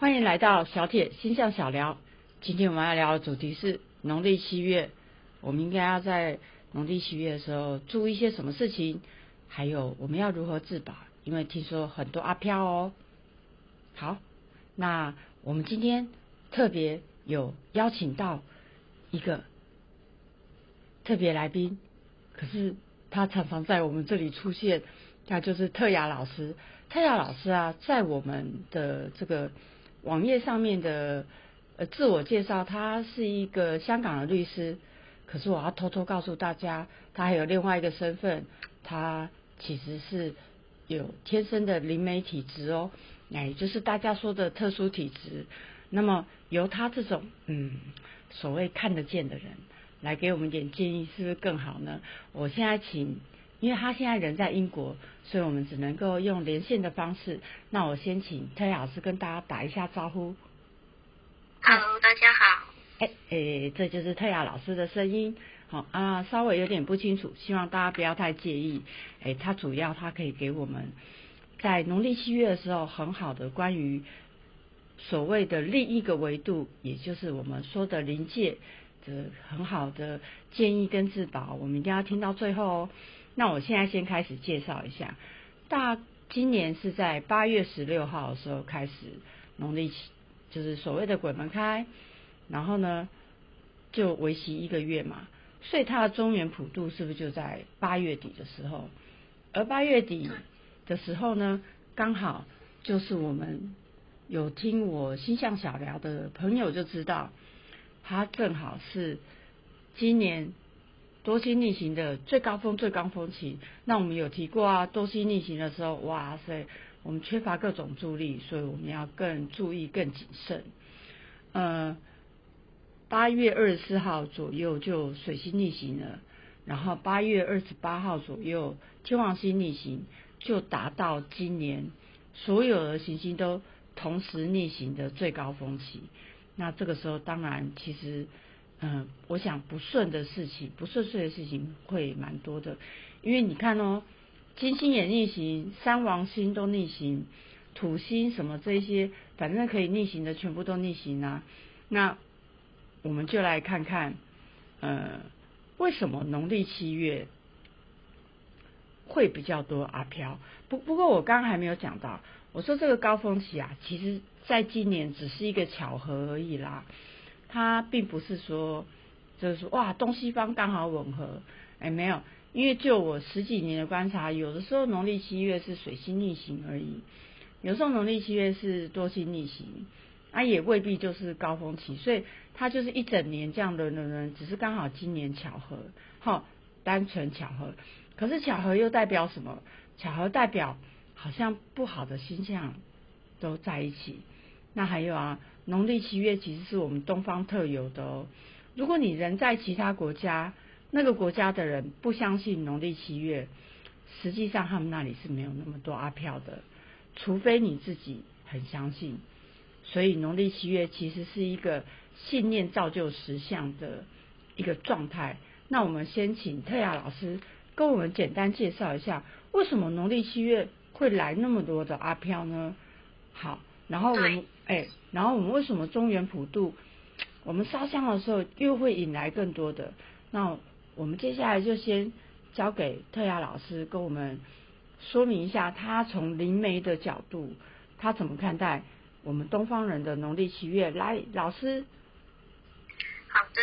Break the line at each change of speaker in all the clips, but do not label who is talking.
欢迎来到小铁星象小聊。今天我们要聊的主题是农历七月，我们应该要在农历七月的时候注意一些什么事情，还有我们要如何自保？因为听说很多阿飘哦。好，那我们今天特别有邀请到一个特别来宾，可是他常常在我们这里出现，他就是特雅老师。特雅老师啊，在我们的这个。网页上面的呃自我介绍，他是一个香港的律师，可是我要偷偷告诉大家，他还有另外一个身份，他其实是有天生的灵媒体质哦，哎，就是大家说的特殊体质。那么由他这种嗯所谓看得见的人来给我们点建议，是不是更好呢？我现在请。因为他现在人在英国，所以我们只能够用连线的方式。那我先请特雅老师跟大家打一下招呼。
Hello，大家好。
哎哎，这就是特雅老师的声音。好啊，稍微有点不清楚，希望大家不要太介意。哎，他主要他可以给我们在农历七月的时候很好的关于所谓的另一个维度，也就是我们说的临界的很好的建议跟自保。我们一定要听到最后哦。那我现在先开始介绍一下，大今年是在八月十六号的时候开始农历，就是所谓的鬼门开，然后呢就为期一个月嘛，所以它的中原普渡是不是就在八月底的时候？而八月底的时候呢，刚好就是我们有听我星象小聊的朋友就知道，它正好是今年。多星逆行的最高峰、最高峰期，那我们有提过啊。多星逆行的时候，哇塞，我们缺乏各种助力，所以我们要更注意、更谨慎。呃，八月二十四号左右就水星逆行了，然后八月二十八号左右天王星逆行，就达到今年所有的行星都同时逆行的最高峰期。那这个时候，当然其实。嗯，我想不顺的事情，不顺遂的事情会蛮多的，因为你看哦，金星也逆行，三王星都逆行，土星什么这些，反正可以逆行的全部都逆行啊。那我们就来看看，呃，为什么农历七月会比较多阿飘？不不过我刚刚还没有讲到，我说这个高峰期啊，其实在今年只是一个巧合而已啦。它并不是说，就是说哇，东西方刚好吻合，哎，没有，因为就我十几年的观察，有的时候农历七月是水星逆行而已，有时候农历七月是多星逆行，啊，也未必就是高峰期，所以它就是一整年这样的轮轮，只是刚好今年巧合，哈，单纯巧合。可是巧合又代表什么？巧合代表好像不好的星象都在一起。那还有啊。农历七月其实是我们东方特有的哦。如果你人在其他国家，那个国家的人不相信农历七月，实际上他们那里是没有那么多阿飘的，除非你自己很相信。所以农历七月其实是一个信念造就实相的一个状态。那我们先请特雅老师跟我们简单介绍一下，为什么农历七月会来那么多的阿飘呢？好。然后我们哎，然后我们为什么中原普渡，我们烧香的时候又会引来更多的？那我们接下来就先交给特雅老师跟我们说明一下，他从灵媒的角度，他怎么看待我们东方人的农历七月？来，老师。
好的，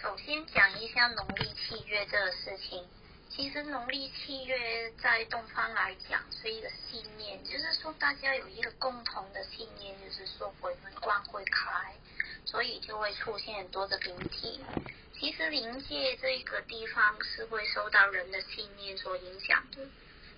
首先讲一下农历七月这个事情。其实农历七月在东方来讲是一个信念，就是说大家有一个共同的信念，就是说鬼门关会开，所以就会出现很多的灵体。其实灵界这个地方是会受到人的信念所影响的。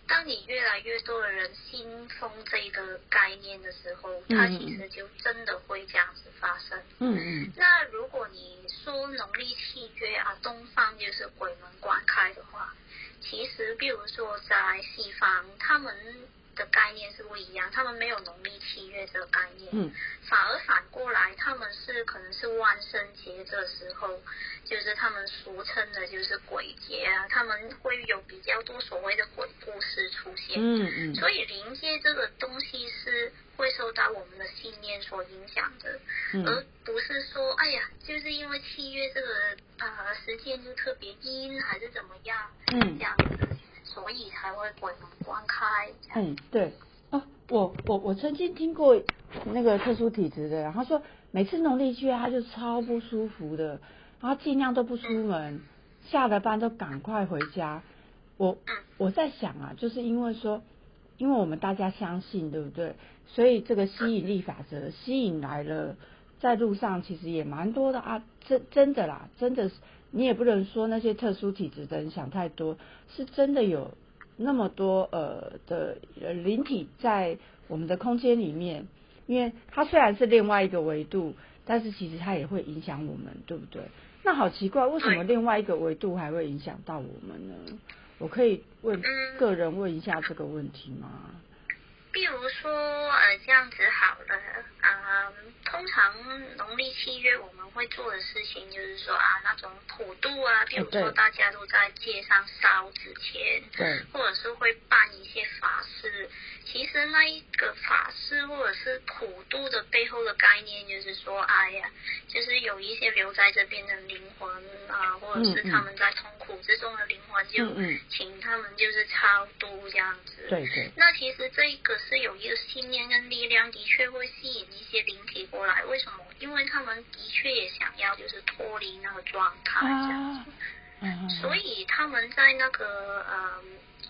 当你越来越多的人信奉这个概念的时候，它其实就真的会这样子发生。
嗯嗯。
那如果你说农历七月啊，东方就是鬼门关开的话，其实比如说在西方，他们的概念是不一样，他们没有农历七月这个概念。
嗯。
反而反过来，他们是可能是万圣节这时候。就是他们俗称的，就是鬼节啊，他们会有比较多所谓的鬼故事出现。
嗯嗯。
所以灵界这个东西是会受到我们的信念所影响的，
嗯
而不是说，哎呀，就是因为七月这个呃时间就特别阴，还是怎么样，
嗯
这样子，所以才会鬼门关开。
嗯，对。哦，我我我曾经听过那个特殊体质的然后说每次农历七月他就超不舒服的，然后尽量都不出门，下了班都赶快回家。我我在想啊，就是因为说，因为我们大家相信，对不对？所以这个吸引力法则吸引来了，在路上其实也蛮多的啊，真真的啦，真的是你也不能说那些特殊体质的人想太多，是真的有那么多呃的灵体在我们的空间里面，因为它虽然是另外一个维度，但是其实它也会影响我们，对不对？那好奇怪，为什么另外一个维度还会影响到我们呢？我可以问
嗯
个人问一下这个问题吗？
比如说，呃，这样子好了，啊、通常农历七月我们会做的事情就是说啊，那种普渡啊，比如说大家都在街上烧纸钱，
对，
或者是会办一些法事。其实那一个法事或者是普渡的背后的概念，就是说，哎呀，就是有一些留在这边的灵魂啊，或者是
嗯嗯
他们在痛苦之中的灵魂，就
嗯嗯
请他们就是超度这样子。
对对，
那其实这一个是有一个信念跟力量，的确会吸引一些灵体过来。为什么？因为他们的确也想要就是脱离那个状态这样
啊
子，，
啊
所以他们在那个呃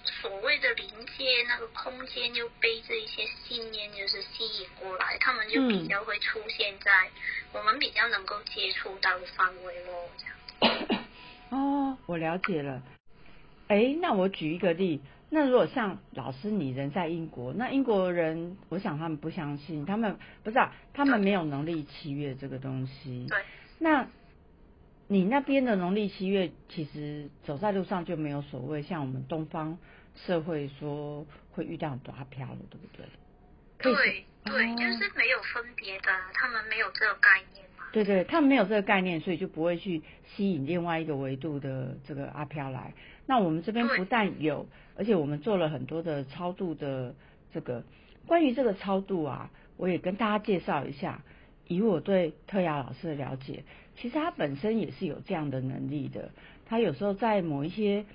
所谓的灵界那个空间，就被这一些信念就是吸引过来，他们就比较会出现在我们比较能够接触到的范围咯，这样。
哦，我了解了。哎，那我举一个例，那如果像老师你人在英国，那英国人，我想他们不相信，他们不是啊，他们没有能力契约这个东西。
对。
那你那边的农历七月，其实走在路上就没有所谓像我们东方社会说会遇到很多阿飘了，对不对？
对对，
哦
就是没有分别的，他们没有这个概念嘛。
对对，他们没有这个概念，所以就不会去吸引另外一个维度的这个阿飘来。那我们这边不但有，而且我们做了很多的超度的这个。关于这个超度啊，我也跟大家介绍一下。以我对特雅老师的了解，其实他本身也是有这样的能力的。他有时候在某一些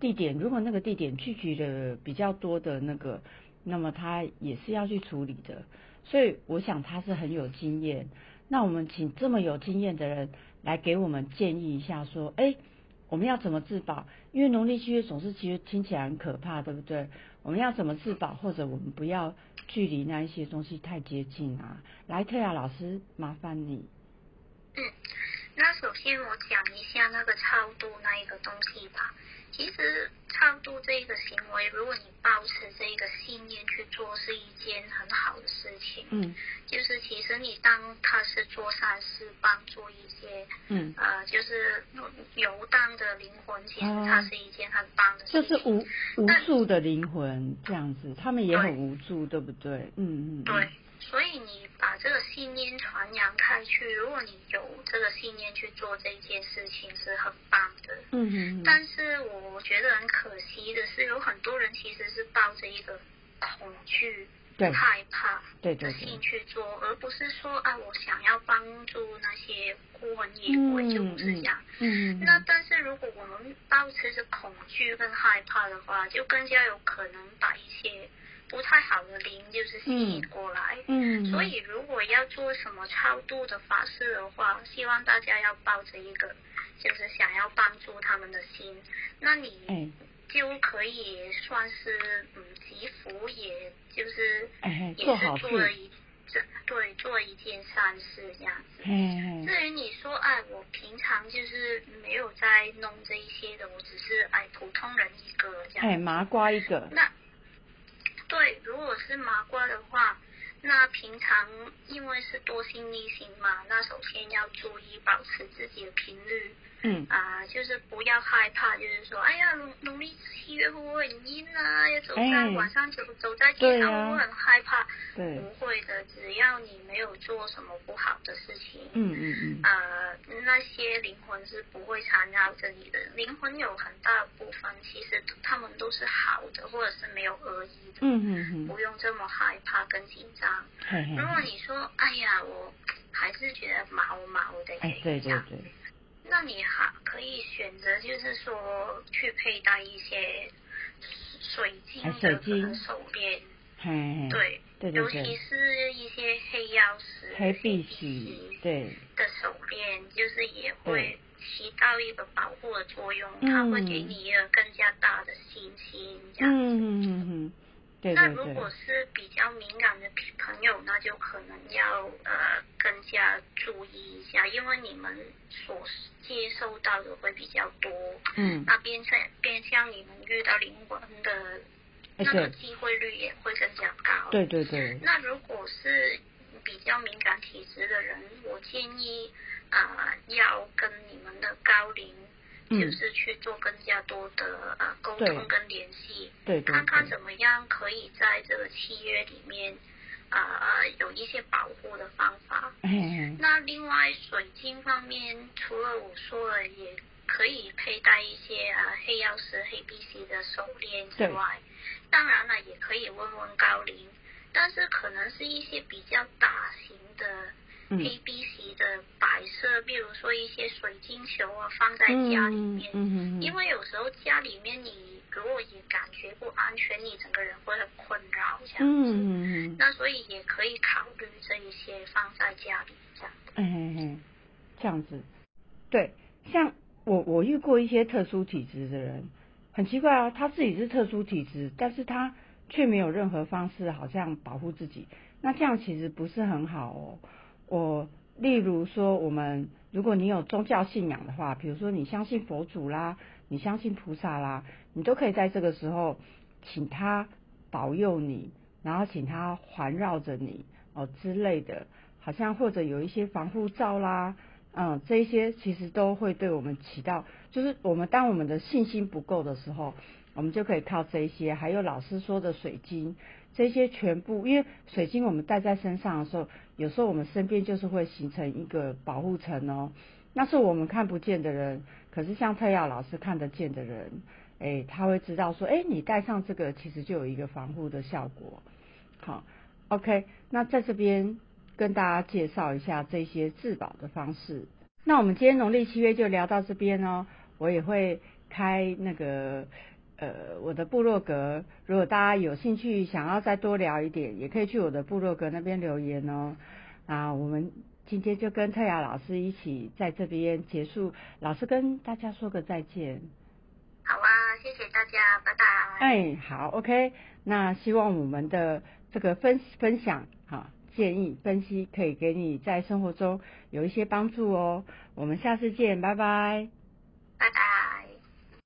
地点，如果那个地点聚集了比较多的那个，那么他也是要去处理的。所以我想他是很有经验。那我们请这么有经验的人来给我们建议一下，说，哎，我们要怎么自保？因为农历七月总是其实听起来很可怕，对不对？我们要怎么自保，或者我们不要距离那一些东西太接近啊？来，特雅老师，麻烦你。
嗯，那首先我讲一下那个超度那一个东西吧。其实超度这个行为，如果你保持这个信念去做，是一件很好的事情。
嗯
就是其实你当他是做善事，帮助一些
嗯，
呃，就是游荡的灵魂，其实
哦
它是一件很棒的事情。
就是无无
但
助的灵魂这样子，他们也很无助，对不对？嗯嗯，嗯
对，所以你把这个信念传扬开去，如果你有这个信念去做这件事情，是很棒的。
嗯
但是我觉得很可惜的是，有很多人其实是抱着一个恐惧、
对
害怕的心去做，而不是说啊，我想要帮助那些孤魂野鬼，就不是这样。
嗯，
那但是如果我们保持着恐惧跟害怕的话，就更加有可能把一些不太好的灵就是吸引过来。
嗯，
所以如果要做什么超度的法事的话，希望大家要抱着一个就是想要帮助他们的心，那你
哎
就可以算是嗯祈福，也就是
哎
也是
做
了一这对做一件善事这样子。
嘿嘿，
至于你说，哎，我平常就是没有在弄这一些的，我只是哎普通人一个这样。
哎麻瓜一个，
那对，如果是麻瓜的话，那平常因为是多心逆行嘛，那首先要注意保持自己的频率，
嗯。
啊、就是不要害怕，就是说，哎呀，农农历七月会不会很阴啊？要走在、
哎。
晚上走走在街上会不会很害怕？
对，
不会的，只要你没有做什么不好的事情，
嗯嗯嗯，
呃，那些灵魂是不会缠绕着你的。灵魂有很大部分其实他们都是好的，或者是没有恶意的，
嗯嗯嗯，
不用这么害怕跟紧张。
嘿嘿
如果，你说，哎呀，我还是觉得毛毛的，
哎，对对对，
那你还可以选择，就是说去佩戴一些水晶的手链，
嘿嘿，
对，
对对。
尤其，是一些黑曜石、
黑
碧
碧玺，对，
的手链，就是也会起到一个保护的作用，
嗯
它会给你一个更加大的信心，这样。
嗯嗯嗯嗯，对对对。
那如果，是比较敏感的朋友，那就可能要呃更加注意一下，因为你们所接受到的会比较多，
嗯，
那变成变相你们遇到灵魂的
哎
那个机会率也会更加高。
对对对，
那如果是比较敏感体质的人，我建议啊、呃要跟你们的高龄，
嗯。
就是去做更加多的呃沟通跟联系，
对
看看怎么样可以在这个契约里面啊、呃有一些保护的方法。
嘿嘿，
那另外水晶方面，除了我说的，也可以佩戴一些呃黑曜石、黑碧玺的手链之外，当然了，也可以问问高龄，但是可能是一些比较大型的
嗯
黑碧玺的摆设，比如说一些水晶球啊，放在家里
嗯
面。
嗯嗯，
因为有时候家里面你如果也感觉不安全，你整个人会很困扰这样子。
嗯嗯嗯，
那所以也可以考虑这一些放在家里这样。
哎嘿嘿，这样子，对，像我我遇过一些特殊体质的人，很奇怪啊，他自己是特殊体质，但是他却没有任何方式好像保护自己，那这样其实不是很好哦。我例如说，我们如果你有宗教信仰的话，比如说你相信佛祖啦，你相信菩萨啦，你都可以在这个时候请他保佑你，然后请他环绕着你哦之类的，好像或者有一些防护罩啦，嗯，这些其实都会对我们起到，就是我们当我们的信心不够的时候，我们就可以靠这些，还有老师说的水晶，这些全部，因为水晶我们戴在身上的时候，有时候我们身边就是会形成一个保护层哦，那是我们看不见的人，可是像特耀老师看得见的人，哎，他会知道说，哎，你戴上这个其实就有一个防护的效果。好，OK，那在这边跟大家介绍一下这些自保的方式。那我们今天农历七月就聊到这边哦，我也会开那个呃我的部落格，如果大家有兴趣想要再多聊一点，也可以去我的部落格那边留言哦。啊，我们今天就跟特雅老师一起在这边结束，老师跟大家说个再见。
好啊，谢谢大家，拜拜。
哎，好，OK，那希望我们的这个分分享哈、建议分析可以给你在生活中有一些帮助哦。我们下次见，拜拜。
拜拜。